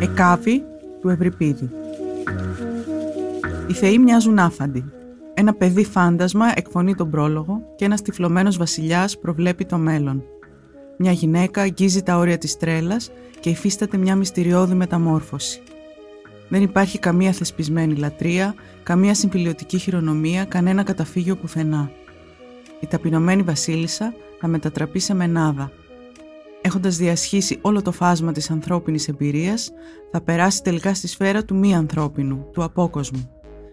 Εκάβη του Ευρυπίδη Οι θεοί μοιάζουν άφαντοι. Ένα παιδί φάντασμα εκφωνεί τον πρόλογο και ένας τυφλωμένος βασιλιάς προβλέπει το μέλλον. Μια γυναίκα αγγίζει τα όρια της τρέλας και υφίσταται μια μυστηριώδη μεταμόρφωση. Δεν υπάρχει καμία θεσπισμένη λατρεία, καμία συμφιλιωτική χειρονομία, κανένα καταφύγιο πουθενά. Η ταπεινωμένη βασίλισσα θα μετατραπεί σε μενάδα. Έχοντας διασχίσει όλο το φάσμα της ανθρώπινης εμπειρίας, θα περάσει τελικά στη σφαίρα του μη ανθρώπινου, του απόκοσμου.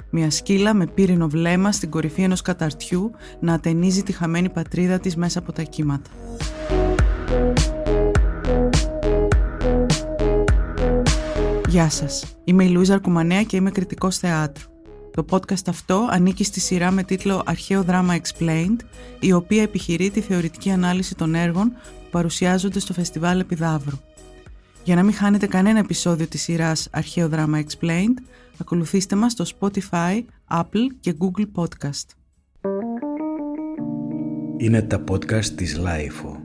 Μια σκύλα με πύρινο βλέμμα στην κορυφή ενός καταρτιού να ατενίζει τη χαμένη πατρίδα της μέσα από τα κύματα. Γεια σας, είμαι η Λούιζα Αρκουμανέα και είμαι κριτικός θεάτρου. Το podcast αυτό ανήκει στη σειρά με τίτλο «Αρχαίο δράμα Explained», η οποία επιχειρεί τη θεωρητική ανάλυση των έργων που παρουσιάζονται στο Φεστιβάλ Επιδαύρου. Για να μην χάνετε κανένα επεισόδιο της σειράς «Αρχαίο δράμα Explained», ακολουθήστε μας στο Spotify, Apple και Google Podcast. Είναι τα podcast της LiFO.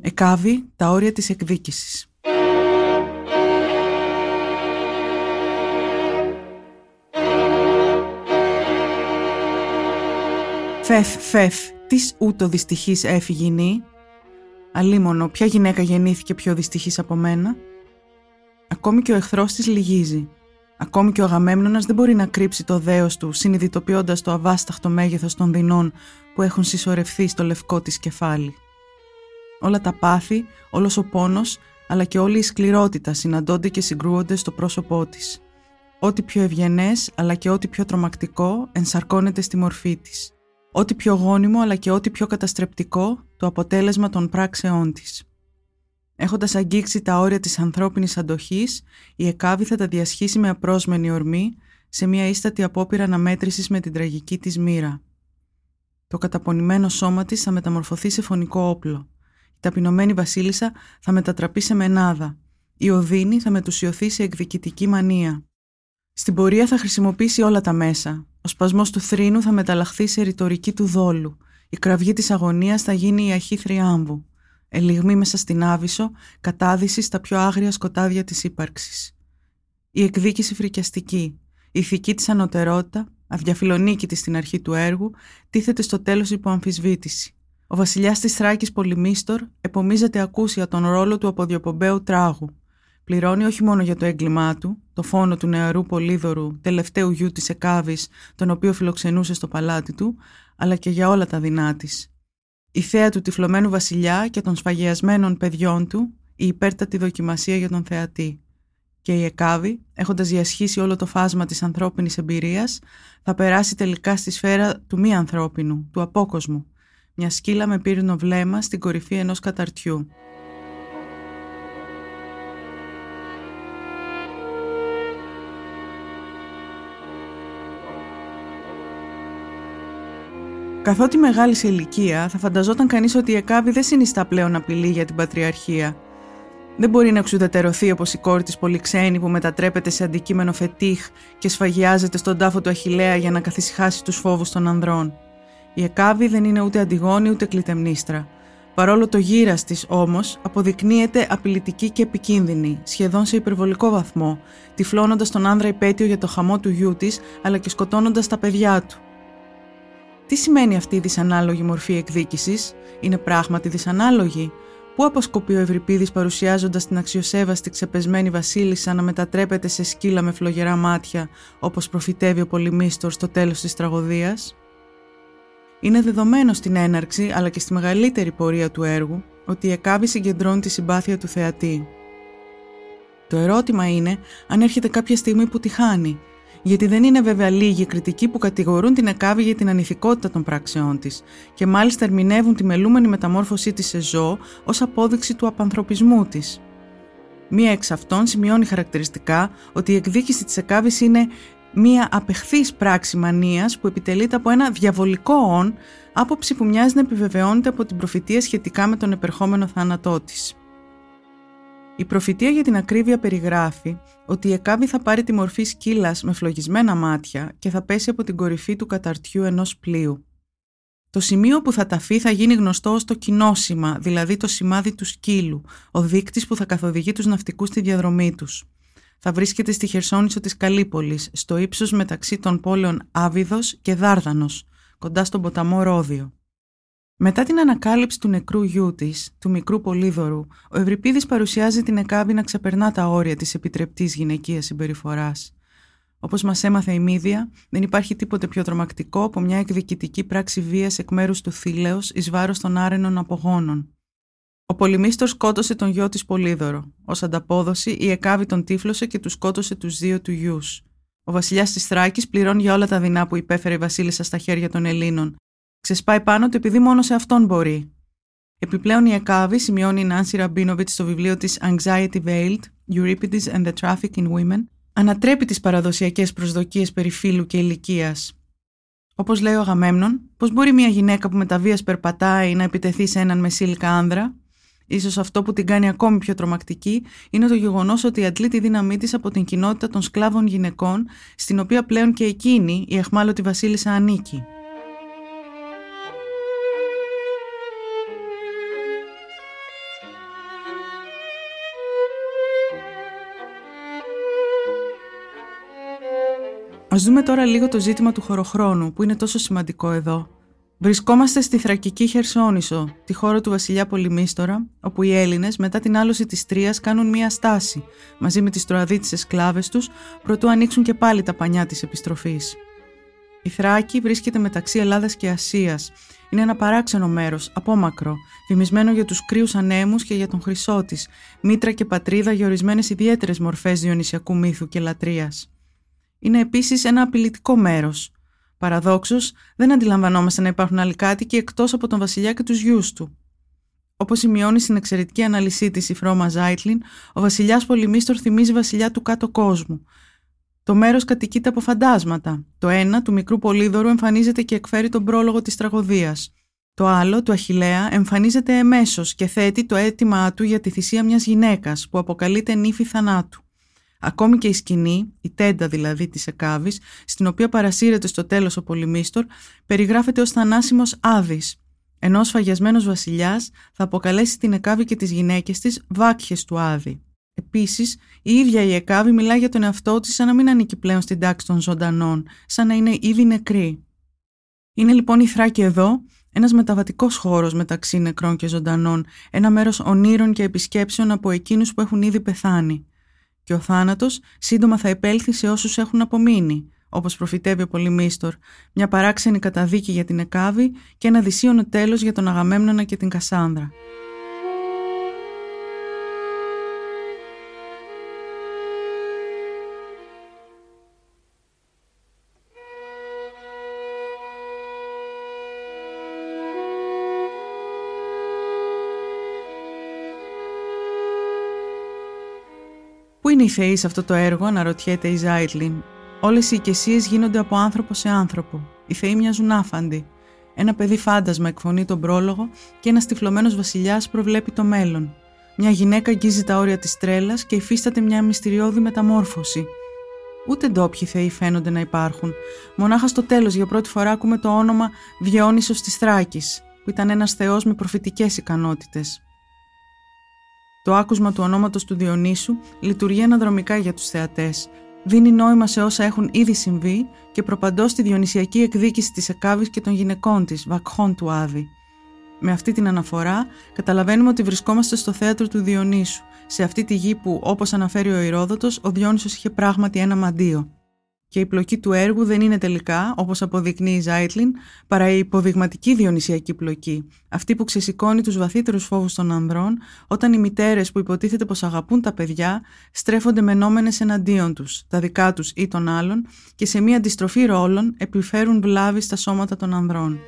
Εκάβη: Τα όρια της εκδίκησης. Φεφ, φεφ, τις ούτω δυστυχής έφυγε νη; Αλίμονο, ποια γυναίκα γεννήθηκε πιο δυστυχής από μένα; Ακόμη και ο εχθρός της λυγίζει. Ακόμη και ο Αγαμέμνονας δεν μπορεί να κρύψει το δέος του, συνειδητοποιώντας το αβάσταχτο μέγεθος των δεινών που έχουν συσσωρευθεί στο λευκό της κεφάλι. Όλα τα πάθη, όλος ο πόνος, αλλά και όλη η σκληρότητα συναντώνται και συγκρούονται στο πρόσωπό της. Ό,τι πιο ευγενές, αλλά και ό,τι πιο τρομακτικό, ενσαρκώνεται στη μορφή της ό,τι πιο γόνιμο αλλά και ό,τι πιο καταστρεπτικό το αποτέλεσμα των πράξεών της. Έχοντας αγγίξει τα όρια της ανθρώπινης αντοχής, η Εκάβη θα τα διασχίσει με απρόσμενη ορμή σε μια ίστατη απόπειρα αναμέτρησης με την τραγική της μοίρα. Το καταπονημένο σώμα της θα μεταμορφωθεί σε φωνικό όπλο. Η ταπεινωμένη βασίλισσα θα μετατραπεί σε μενάδα. Η Οδύνη θα μετουσιωθεί σε εκδικητική μανία. Στην πορεία θα χρησιμοποιήσει όλα τα μέσα. Ο σπασμός του θρήνου θα μεταλλαχθεί σε ρητορική του δόλου. Η κραυγή της αγωνίας θα γίνει η αρχή θριάμβου. Ελιγμή μέσα στην άβυσο, κατάδυση στα πιο άγρια σκοτάδια της ύπαρξης. Η εκδίκηση φρικιαστική, η ηθική της ανωτερότητα, αδιαφιλονίκητη στην αρχή του έργου, τίθεται στο τέλος υπό αμφισβήτηση. Ο βασιλιάς της Θράκης Πολυμίστορ επομίζεται ακούσια τον ρόλο του αποδιοπομπαίου τράγου, πληρώνει όχι μόνο για το έγκλημά του, το φόνο του νεαρού Πολύδωρου, τελευταίου γιου της Εκάβης, τον οποίο φιλοξενούσε στο παλάτι του, αλλά και για όλα τα δεινά της. Η θέα του τυφλωμένου βασιλιά και των σφαγιασμένων παιδιών του, η υπέρτατη δοκιμασία για τον θεατή. Και η Εκάβη, έχοντας διασχίσει όλο το φάσμα της ανθρώπινης εμπειρίας, θα περάσει τελικά στη σφαίρα του μη ανθρώπινου, του απόκοσμου, μια σκύλα με πύρινο βλέμμα στην κορυφή ενός καταρτιού. Καθότι μεγάλη σε ηλικία, θα φανταζόταν κανείς ότι η Εκάβη δεν συνιστά πλέον απειλή για την πατριαρχία. Δεν μπορεί να εξουδετερωθεί όπως η κόρη της Πολυξένη που μετατρέπεται σε αντικείμενο φετίχ και σφαγιάζεται στον τάφο του Αχηλέα για να καθησυχάσει τους φόβους των ανδρών. Η Εκάβη δεν είναι ούτε αντιγόνη ούτε κλητεμνίστρα. Παρόλο το γύρας της όμως αποδεικνύεται απειλητική και επικίνδυνη, σχεδόν σε υπερβολικό βαθμό, τυφλώνοντας τον άνδρα υπέτειο για το χαμό του γιού της αλλά και σκοτώνοντας τα παιδιά του. Τι σημαίνει αυτή η δυσανάλογη μορφή εκδίκησης, είναι πράγματι δυσανάλογη; Πού αποσκοπεί ο Ευρυπίδης παρουσιάζοντας την αξιοσέβαστη ξεπεσμένη Βασίλισσα να μετατρέπεται σε σκύλα με φλογερά μάτια, όπως προφητεύει ο Πολυμίστορ στο τέλος της τραγωδίας; Είναι δεδομένο στην έναρξη αλλά και στη μεγαλύτερη πορεία του έργου ότι η Εκάβη συγκεντρώνει τη συμπάθεια του θεατή. Το ερώτημα είναι αν έρχεται κάποια στιγμή που τη χάνει γιατί δεν είναι βέβαια λίγοι κριτικοί που κατηγορούν την ΕΚΑΒΗ για την ανηθικότητα των πράξεών της και μάλιστα ερμηνεύουν τη μελούμενη μεταμόρφωσή της σε ζώο ως απόδειξη του απανθρωπισμού της. Μία εξ αυτών σημειώνει χαρακτηριστικά ότι η εκδίκηση της ΕΚΑΒΗ είναι μία απεχθής πράξη μανίας που επιτελείται από ένα διαβολικό όν, άποψη που μοιάζει να επιβεβαιώνεται από την προφητεία σχετικά με τον επερχόμενο θάνατό της. Η προφητεία για την ακρίβεια περιγράφει ότι η Εκάβη θα πάρει τη μορφή σκύλας με φλογισμένα μάτια και θα πέσει από την κορυφή του καταρτιού ενός πλοίου. Το σημείο που θα ταφεί θα γίνει γνωστό ως το κοινόσημα, δηλαδή το σημάδι του σκύλου, ο δείκτης που θα καθοδηγεί τους ναυτικούς στη διαδρομή τους. Θα βρίσκεται στη χερσόνησο της Καλύπολης, στο ύψος μεταξύ των πόλεων Άβυδος και Δάρδανος, κοντά στον ποταμό Ρόδιο. Μετά την ανακάλυψη του νεκρού γιού της, του μικρού Πολύδωρου, ο Ευρυπίδης παρουσιάζει την Εκάβη να ξεπερνά τα όρια της επιτρεπτής γυναικείας συμπεριφοράς. Όπως μας έμαθε η Μύδια, δεν υπάρχει τίποτε πιο τρομακτικό από μια εκδικητική πράξη βίας εκ μέρους του θήλεω εις βάρος των άρενων απογόνων. Ο Πολυμίστορ σκότωσε τον γιο της Πολύδωρο. Ω ανταπόδοση, η Εκάβη τον τύφλωσε και του σκότωσε τους δύο του γιου. Ο βασιλιάς της Θράκης πληρώνει για όλα τα δεινά που υπέφερε η Βασίλισσα στα χέρια των Ελλήνων. Ξεσπάει πάνω του επειδή μόνο σε αυτόν μπορεί. Επιπλέον η Εκάβη, σημειώνει η Νάνση Ραμπίνοβιτς στο βιβλίο της Anxiety Veiled, Euripides and the Traffic in Women, ανατρέπει τις παραδοσιακές προσδοκίες περί φύλου και ηλικίας. Όπως λέει ο Αγαμέμνον, πώς μπορεί μια γυναίκα που με τα βίας περπατάει να επιτεθεί σε έναν μεσήλικα άνδρα, Ίσως αυτό που την κάνει ακόμη πιο τρομακτική είναι το γεγονός ότι αντλεί τη δύναμή της από την κοινότητα των σκλάβων γυναικών, στην οποία πλέον και εκείνη η εχμάλωτη βασίλισσα ανήκει. Ας δούμε τώρα λίγο το ζήτημα του χωροχρόνου που είναι τόσο σημαντικό εδώ. Βρισκόμαστε στη Θρακική Χερσόνησο, τη χώρα του βασιλιά Πολυμίστορα, όπου οι Έλληνες μετά την άλωση της Τρίας κάνουν μία στάση, μαζί με τις τροαδίτισες σκλάβες τους, προτού ανοίξουν και πάλι τα πανιά της επιστροφής. Η Θράκη βρίσκεται μεταξύ Ελλάδας και Ασίας. Είναι ένα παράξενο μέρος, απόμακρο, φημισμένο για τους κρύους ανέμους και για τον χρυσό της, μήτρα και πατρίδα για ορισμένες ιδιαίτερες μορφές διονυσιακού μύθου και λατρείας. Είναι επίσης ένα απειλητικό μέρος, Παραδόξως, δεν αντιλαμβανόμαστε να υπάρχουν άλλοι κάτοικοι εκτός από τον Βασιλιά και τους γιους του. Όπως σημειώνει στην εξαιρετική αναλυσή της η Φρώμα Ζάιτλιν, ο Βασιλιάς Πολυμίστορ θυμίζει Βασιλιά του κάτω κόσμου. Το μέρος κατοικείται από φαντάσματα. Το ένα, του μικρού Πολύδωρου, εμφανίζεται και εκφέρει τον πρόλογο της τραγωδίας. Το άλλο, του Αχηλέα, εμφανίζεται εμέσως και θέτει το αίτημά του για τη θυσία μιας γυναίκας που αποκαλείται νύφη θανάτου. Ακόμη και η σκηνή, η τέντα δηλαδή της Εκάβης, στην οποία παρασύρεται στο τέλος ο Πολυμίστορ, περιγράφεται ως θανάσιμος Άδης, ενώ ο σφαγιασμένος βασιλιάς θα αποκαλέσει την Εκάβη και τις γυναίκες της βάκχες του Άδη. Επίσης, η ίδια η Εκάβη μιλά για τον εαυτό της σαν να μην ανήκει πλέον στην τάξη των ζωντανών, σαν να είναι ήδη νεκρή. Είναι λοιπόν η Θράκη εδώ ένας μεταβατικός χώρος μεταξύ νεκρών και ζωντανών, ένα μέρος ονείρων και επισκέψεων από εκείνους που έχουν ήδη πεθάνει και ο θάνατος σύντομα θα επέλθει σε όσους έχουν απομείνει, όπως προφητεύει ο Πολυμίστορ, μια παράξενη καταδίκη για την Εκάβη και ένα δυσίωνο τέλος για τον Αγαμέμνονα και την Κασάνδρα. Είναι οι θεοί σε αυτό το έργο, αναρωτιέται η Ζάιτλιν. Όλες οι οικεσίες γίνονται από άνθρωπο σε άνθρωπο. Οι θεοί μοιάζουν άφαντοι. Ένα παιδί φάντασμα εκφωνεί τον πρόλογο και ένας τυφλωμένος βασιλιάς προβλέπει το μέλλον. Μια γυναίκα αγγίζει τα όρια της τρέλας και υφίσταται μια μυστηριώδη μεταμόρφωση. Ούτε ντόπιοι θεοί φαίνονται να υπάρχουν. Μονάχα στο τέλος για πρώτη φορά ακούμε το όνομα Διόνυσος της Θράκης, που ήταν ένας θεός με προφητικές ικανότητες. Το άκουσμα του ονόματος του Διονύσου λειτουργεί αναδρομικά για τους θεατές, δίνει νόημα σε όσα έχουν ήδη συμβεί και προπαντώ στη διονυσιακή εκδίκηση της Εκάβης και των γυναικών της, βακχών του Άδη. Με αυτή την αναφορά καταλαβαίνουμε ότι βρισκόμαστε στο θέατρο του Διονύσου, σε αυτή τη γη που, όπως αναφέρει ο Ηρόδοτος, ο Διόνυσος είχε πράγματι ένα μαντίο και η πλοκή του έργου δεν είναι τελικά, όπως αποδεικνύει η Ζάιτλιν, παρά η υποδειγματική διονυσιακή πλοκή, αυτή που ξεσηκώνει τους βαθύτερους φόβους των ανδρών, όταν οι μητέρες που υποτίθεται πως αγαπούν τα παιδιά, στρέφονται μενόμενες εναντίον τους, τα δικά τους ή των άλλων, και σε μια αντιστροφή ρόλων επιφέρουν βλάβη στα σώματα των ανδρών.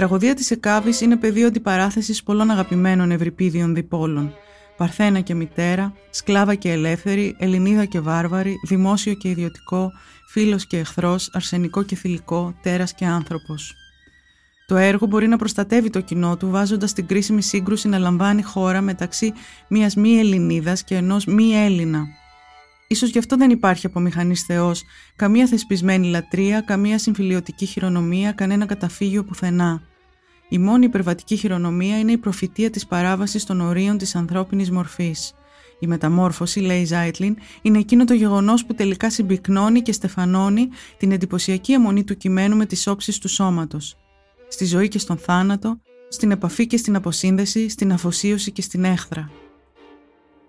Τραγωδία της Εκάβης είναι πεδίο αντιπαράθεσης πολλών αγαπημένων ευρυπίδιων διπόλων. Παρθένα και μητέρα, σκλάβα και ελεύθερη, Ελληνίδα και βάρβαρη, δημόσιο και ιδιωτικό, φίλος και εχθρός, αρσενικό και θηλυκό, τέρας και άνθρωπος. Το έργο μπορεί να προστατεύει το κοινό του βάζοντας την κρίσιμη σύγκρουση να λαμβάνει χώρα μεταξύ μιας μη Ελληνίδας και ενός μη Έλληνα. Ίσως γι' αυτό δεν υπάρχει από μηχανή Θεός, καμία θεσπισμένη λατρεία, καμία συμφιλιωτική χειρονομία, κανένα καταφύγιο πουθενά. Η μόνη υπερβατική χειρονομία είναι η προφητεία της παράβασης των ορίων της ανθρώπινης μορφής. Η μεταμόρφωση, λέει Ζάιτλιν, είναι εκείνο το γεγονός που τελικά συμπυκνώνει και στεφανώνει την εντυπωσιακή αιμονή του κειμένου με τις όψεις του σώματος. Στη ζωή και στον θάνατο, στην επαφή και στην αποσύνδεση, στην αφοσίωση και στην έχθρα.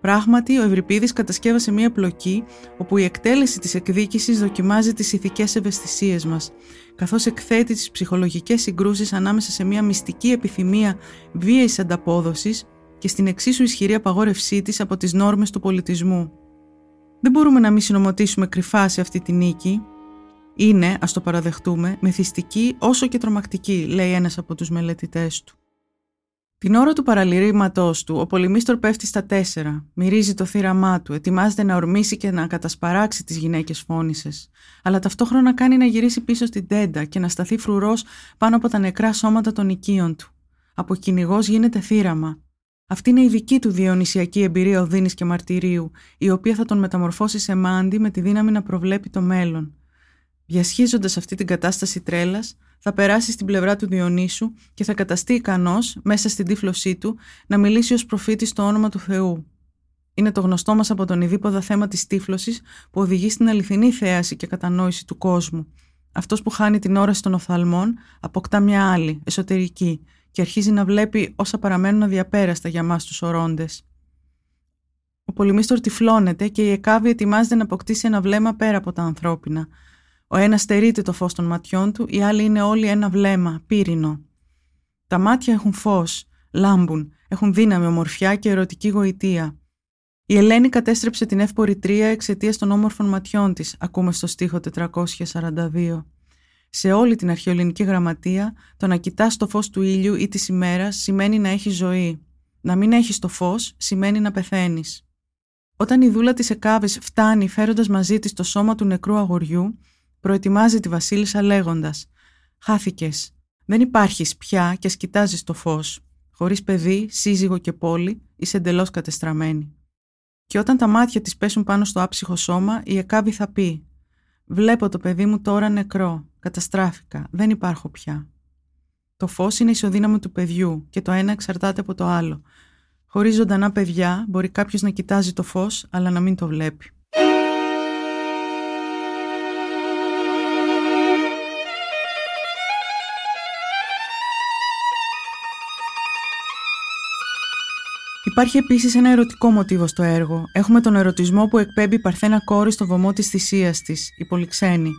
Πράγματι, ο Ευρυπίδης κατασκεύασε μία πλοκή όπου η εκτέλεση της εκδίκησης δοκιμάζει τις ηθικές ευαισθησίες μας, καθώς εκθέτει τις ψυχολογικές συγκρούσεις ανάμεσα σε μία μυστική επιθυμία βίαιης ανταπόδοσης και στην εξίσου ισχυρή απαγόρευσή της από τις νόρμες του πολιτισμού. Δεν μπορούμε να μην συνομωτήσουμε κρυφά σε αυτή τη νίκη. Είναι, ας το παραδεχτούμε, μεθυστική όσο και τρομακτική, λέει ένας από τους μελετητές του. Την ώρα του παραλυρήματός του, ο Πολυμίστορ πέφτει στα τέσσερα, μυρίζει το θύραμά του, ετοιμάζεται να ορμήσει και να κατασπαράξει τις γυναίκες φώνησες, αλλά ταυτόχρονα κάνει να γυρίσει πίσω στην τέντα και να σταθεί φρουρός πάνω από τα νεκρά σώματα των οικείων του. Από κυνηγός γίνεται θύραμα. Αυτή είναι η δική του διονυσιακή εμπειρία οδύνης και μαρτυρίου, η οποία θα τον μεταμορφώσει σε μάντι με τη δύναμη να προβλέπει το μέλλον. Διασχίζοντας αυτή την κατάσταση τρέλας, θα περάσει στην πλευρά του Διονύσου και θα καταστεί ικανός, μέσα στην τύφλωσή του, να μιλήσει ως προφήτης στο όνομα του Θεού. Είναι το γνωστό μας από τον ειδήποδα θέμα της τύφλωσης που οδηγεί στην αληθινή θέαση και κατανόηση του κόσμου. Αυτός που χάνει την όραση των οφθαλμών αποκτά μια άλλη, εσωτερική, και αρχίζει να βλέπει όσα παραμένουν αδιαπέραστα για μας τους ορώντες. Ο πολυμίστορ τυφλώνεται και η Εκάβη ετοιμάζεται να αποκτήσει ένα βλέμμα πέρα από τα ανθρώπινα, ο ένας στερείται το φως των ματιών του, οι άλλοι είναι όλοι ένα βλέμμα, πύρινο. Τα μάτια έχουν φως, λάμπουν, έχουν δύναμη, ομορφιά και ερωτική γοητεία. Η Ελένη κατέστρεψε την εύπορη τρία εξαιτίας των όμορφων ματιών της, ακούμε στο στίχο 442. Σε όλη την αρχαιολινική γραμματεία, το να κοιτάς το φως του ήλιου ή της ημέρας σημαίνει να έχεις ζωή. Να μην έχεις το φως σημαίνει να πεθαίνεις. Όταν η δούλα της Εκάβης φτάνει φέροντας μαζί της το σώμα του νεκρού αγοριού, προετοιμάζει τη Βασίλισσα λέγοντας «Χάθηκες, δεν υπάρχεις πια και σκητάζει το φως. Χωρίς παιδί, σύζυγο και πόλη, είσαι εντελώς κατεστραμμένη». Και όταν τα μάτια της πέσουν πάνω στο άψυχο σώμα, η Εκάβη θα πει «Βλέπω το παιδί μου τώρα νεκρό, καταστράφηκα, δεν υπάρχω πια». Το φως είναι ισοδύναμο του παιδιού και το ένα εξαρτάται από το άλλο. Χωρίς ζωντανά παιδιά μπορεί κάποιος να κοιτάζει το φως αλλά να μην το βλέπει. Υπάρχει επίσης ένα ερωτικό μοτίβο στο έργο. Έχουμε τον ερωτισμό που εκπέμπει η Παρθένα κόρη στο βωμό της θυσίας της, η Πολυξένη.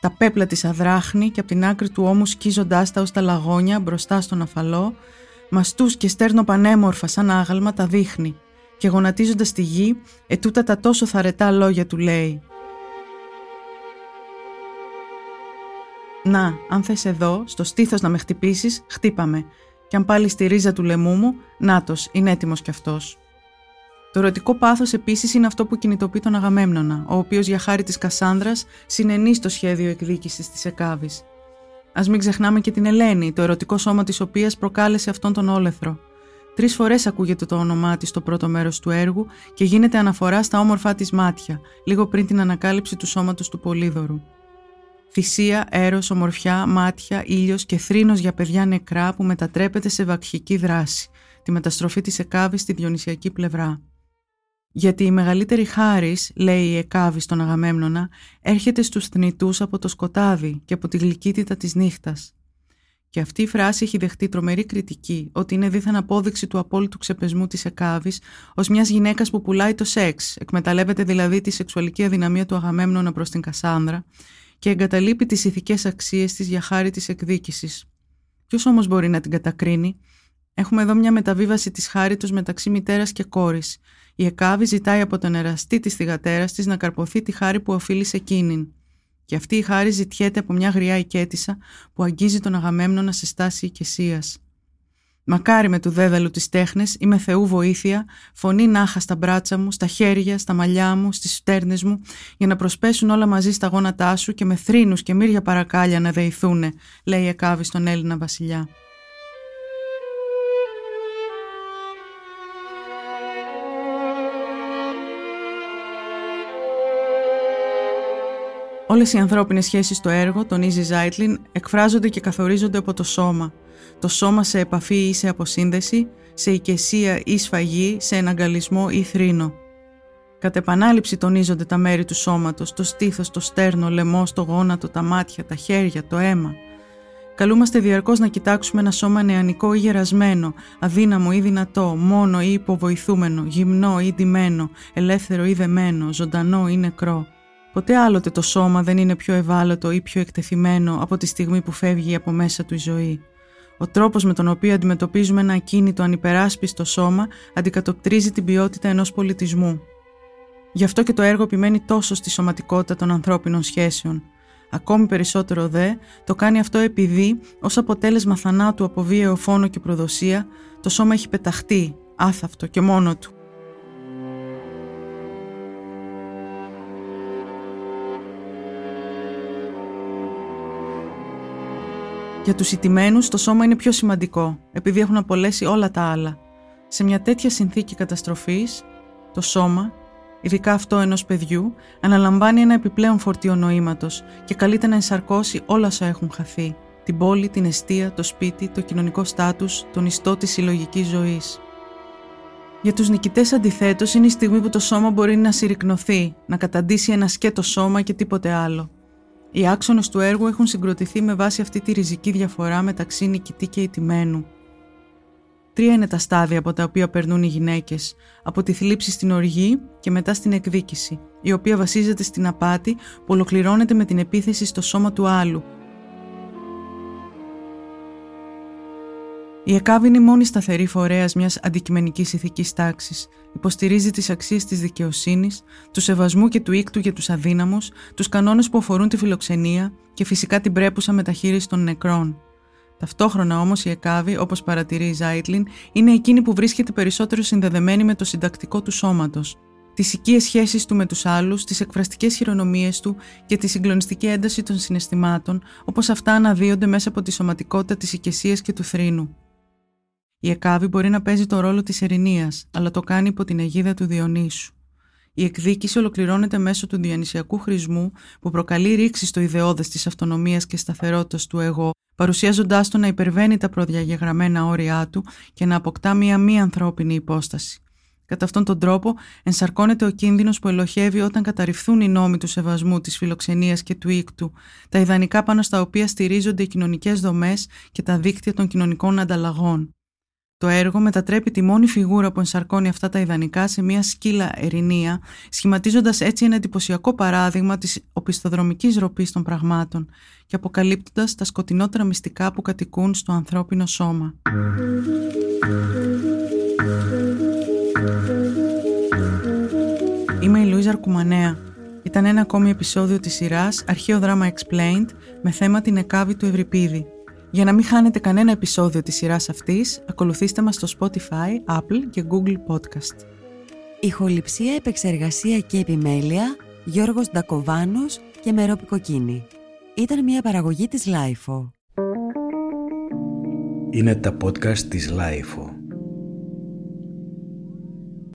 Τα πέπλα της αδράχνει και από την άκρη του ώμου σκίζοντάς τα ως τα λαγόνια μπροστά στον αφαλό, μαστούς και στέρνο πανέμορφα σαν άγαλμα τα δείχνει και γονατίζοντας τη γη, ετούτα τα τόσο θαρετά λόγια του λέει. Να, αν θες εδώ, στο στήθος να με χτυπήσεις, χτύπαμε και αν πάλι στη ρίζα του λαιμού μου, νάτος, είναι έτοιμος κι αυτός. Το ερωτικό πάθος επίσης είναι αυτό που κινητοποιεί τον Αγαμέμνονα, ο οποίος για χάρη της Κασάνδρας συνενεί στο σχέδιο εκδίκησης της Εκάβης. Α μην ξεχνάμε και την Ελένη, το ερωτικό σώμα της οποίας προκάλεσε αυτόν τον όλεθρο. Τρεις φορές ακούγεται το όνομά της στο πρώτο μέρος του έργου και γίνεται αναφορά στα όμορφά της μάτια, λίγο πριν την ανακάλυψη του σώματος του Πολύδωρου. Θυσία, έρος, ομορφιά, μάτια, ήλιος και θρήνος για παιδιά νεκρά που μετατρέπεται σε βακχική δράση, τη μεταστροφή της Εκάβης στη διονυσιακή πλευρά. Γιατί η μεγαλύτερη χάρις, λέει η Εκάβη στον Αγαμέμνονα, έρχεται στους θνητούς από το σκοτάδι και από τη γλυκύτητα της νύχτας. Και αυτή η φράση έχει δεχτεί τρομερή κριτική ότι είναι δίθεν απόδειξη του απόλυτου ξεπεσμού της Εκάβης ως μιας γυναίκας που πουλάει το σεξ, εκμεταλλεύεται δηλαδή τη σεξουαλική αδυναμία του Αγαμέμνονα προς την Κασάνδρα και εγκαταλείπει τις ηθικές αξίες της για χάρη της εκδίκησης. Ποιος όμως μπορεί να την κατακρίνει; Έχουμε εδώ μια μεταβίβαση της χάριτος μεταξύ μητέρας και κόρης. Η Εκάβη ζητάει από τον εραστή της θυγατέρας της να καρποθεί τη χάρη που οφείλει σε εκείνην. Και αυτή η χάρη ζητιέται από μια γριά οικέτησα που αγγίζει τον Αγαμέμνονα σε στάση οικεσίας. Μακάρι με του δέδαλου τις τέχνες ή με Θεού βοήθεια, φωνή νάχα στα μπράτσα μου, στα χέρια, στα μαλλιά μου, στις φτέρνες μου, για να προσπέσουν όλα μαζί στα γόνατά σου και με θρήνους και μύρια παρακάλια να δεηθούνε, λέει Εκάβη στον Έλληνα βασιλιά. Όλες οι ανθρώπινες σχέσεις στο έργο, τονίζει Ζάιτλιν, εκφράζονται και καθορίζονται από το σώμα. Το σώμα σε επαφή ή σε αποσύνδεση, σε οικεσία ή σφαγή, σε εναγκαλισμό ή θρήνο. Κατ' επανάληψη τονίζονται τα μέρη του σώματος, το στήθος, το στέρνο, λαιμός, το γόνατο, τα μάτια, τα χέρια, το αίμα. Καλούμαστε διαρκώς να κοιτάξουμε ένα σώμα νεανικό ή γερασμένο, αδύναμο ή δυνατό, μόνο ή υποβοηθούμενο, γυμνό ή ντυμένο, ελεύθερο ή δεμένο, ζωντανό ή νεκρό. Ποτέ άλλοτε το σώμα δεν είναι πιο ευάλωτο ή πιο εκτεθειμένο από τη στιγμή που φεύγει από μέσα του η ζωή. Ο τρόπος με τον οποίο αντιμετωπίζουμε ένα ακίνητο ανυπεράσπιστο σώμα αντικατοπτρίζει την ποιότητα ενός πολιτισμού. Γι' αυτό και το έργο επιμένει τόσο στη σωματικότητα των ανθρώπινων σχέσεων. Ακόμη περισσότερο δε, το κάνει αυτό επειδή, ως αποτέλεσμα θανάτου από βίαιο φόνο και προδοσία, το σώμα έχει πεταχτεί, άθαυτο και μόνο του. Για τους ιτημένους το σώμα είναι πιο σημαντικό, επειδή έχουν απολέσει όλα τα άλλα. Σε μια τέτοια συνθήκη καταστροφής, το σώμα, ειδικά αυτό ενός παιδιού, αναλαμβάνει ένα επιπλέον φορτίο νοήματος και καλείται να ενσαρκώσει όλα όσα έχουν χαθεί. Την πόλη, την αιστεία, το σπίτι, το κοινωνικό στάτους, τον ιστό της συλλογικής ζωής. Για τους νικητές αντιθέτως είναι η στιγμή που το σώμα μπορεί να συρρυκνωθεί, να καταντήσει ένα σκέτο σώμα και τίποτε άλλο. Οι άξονες του έργου έχουν συγκροτηθεί με βάση αυτή τη ριζική διαφορά μεταξύ νικητή και ηττημένου. Τρία είναι τα στάδια από τα οποία περνούν οι γυναίκες, από τη θλίψη στην οργή και μετά στην εκδίκηση, η οποία βασίζεται στην απάτη που ολοκληρώνεται με την επίθεση στο σώμα του άλλου, Η ΕΚΑΒ είναι η μόνη σταθερή φορέας μιας αντικειμενικής ηθικής τάξης. Υποστηρίζει τις αξίες της δικαιοσύνης, του σεβασμού και του οίκτου για τους αδύναμους, τους κανόνες που αφορούν τη φιλοξενία και φυσικά την πρέπουσα μεταχείριση των νεκρών. Ταυτόχρονα όμως η ΕΚΑΒΗ, όπως παρατηρεί η Ζάιτλιν, είναι εκείνη που βρίσκεται περισσότερο συνδεδεμένη με το συντακτικό του σώματος, τις οικίες σχέσεις του με τους άλλους, τις εκφραστικές χειρονομίες του και τη συγκλονιστική ένταση των συναισθημάτων, όπως αυτά αναδύονται μέσα από τη σωματικότητα της οικεσίας και του θρήνου. Η Εκάβη μπορεί να παίζει το ρόλο της ερηνίας, αλλά το κάνει υπό την αιγίδα του Διονύσου. Η εκδίκηση ολοκληρώνεται μέσω του διανυσιακού χρησμού που προκαλεί ρήξη στο ιδεώδες της αυτονομίας και σταθερότητας του εγώ, παρουσιάζοντάς το να υπερβαίνει τα προδιαγεγραμμένα όρια του και να αποκτά μία μη ανθρώπινη υπόσταση. Κατά αυτόν τον τρόπο, ενσαρκώνεται ο κίνδυνος που ελοχεύει όταν καταρριφθούν οι νόμοι του σεβασμού, της φιλοξενίας και του οίκτου, τα ιδανικά πάνω στα οποία στηρίζονται οι κοινωνικές δομές και τα δίκτυα των κοινωνικών ανταλλαγών. Το έργο μετατρέπει τη μόνη φιγούρα που ενσαρκώνει αυτά τα ιδανικά σε μια σκύλα ερηνία, σχηματίζοντας έτσι ένα εντυπωσιακό παράδειγμα της οπισθοδρομικής ροπής των πραγμάτων και αποκαλύπτοντας τα σκοτεινότερα μυστικά που κατοικούν στο ανθρώπινο σώμα. Είμαι η Λουίζα Αρκουμανέα. Ήταν ένα ακόμη επεισόδιο της σειράς Αρχαίο Δράμα Explained με θέμα την εκάβη του Ευρυπίδη. Για να μην χάνετε κανένα επεισόδιο της σειράς αυτής, ακολουθήστε μας στο Spotify, Apple και Google Podcast. Ηχοληψία, επεξεργασία και επιμέλεια, Γιώργος Ντακοβάνος και Μερόπη Κοκκίνη. Ήταν μια παραγωγή της Lifeo. Είναι τα podcast της Lifeo.